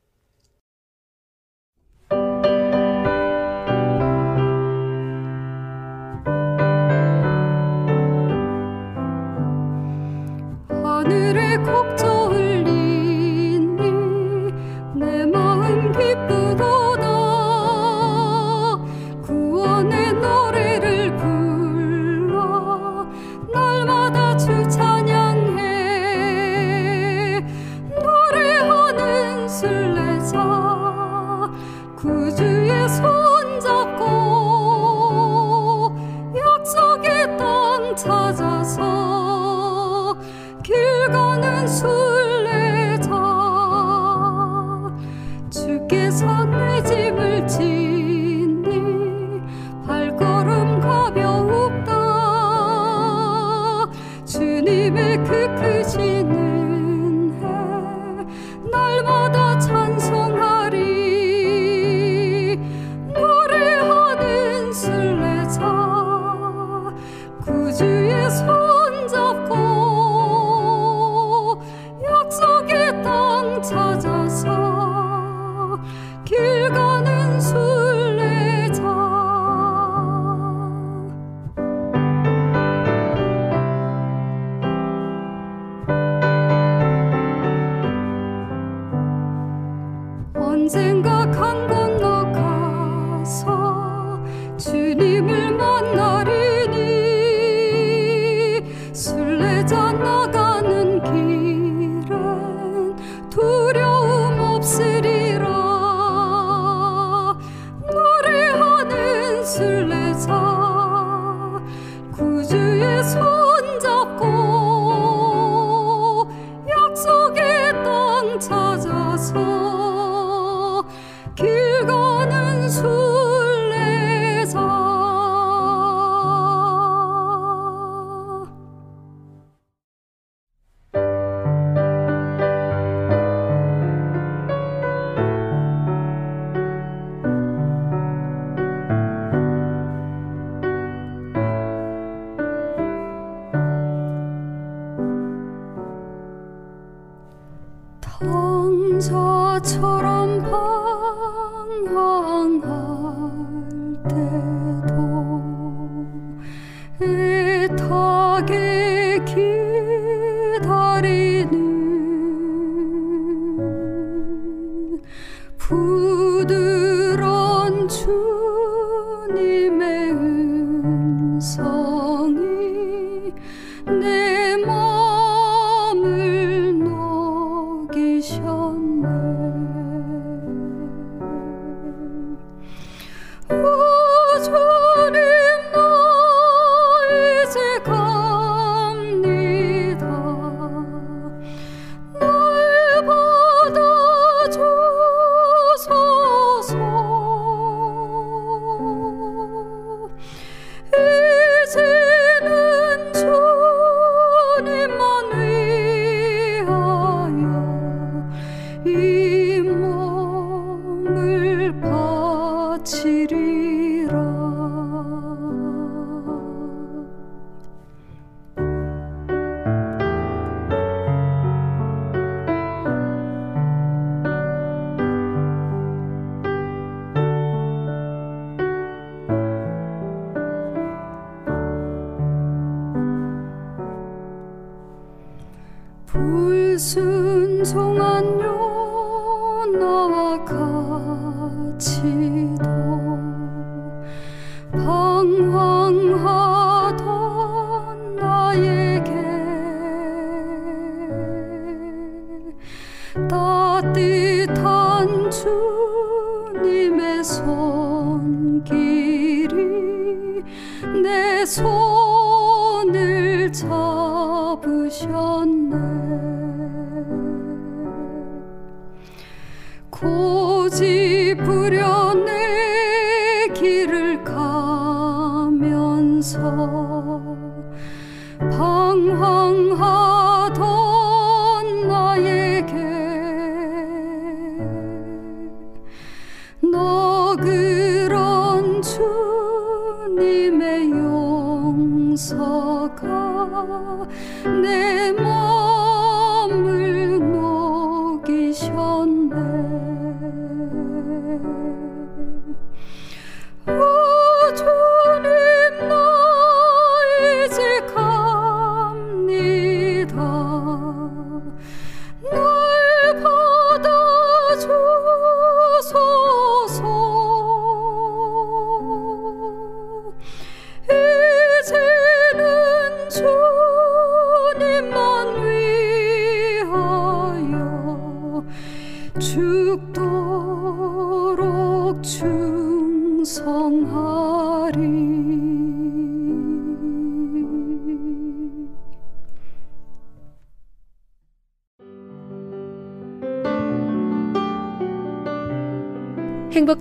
며칠이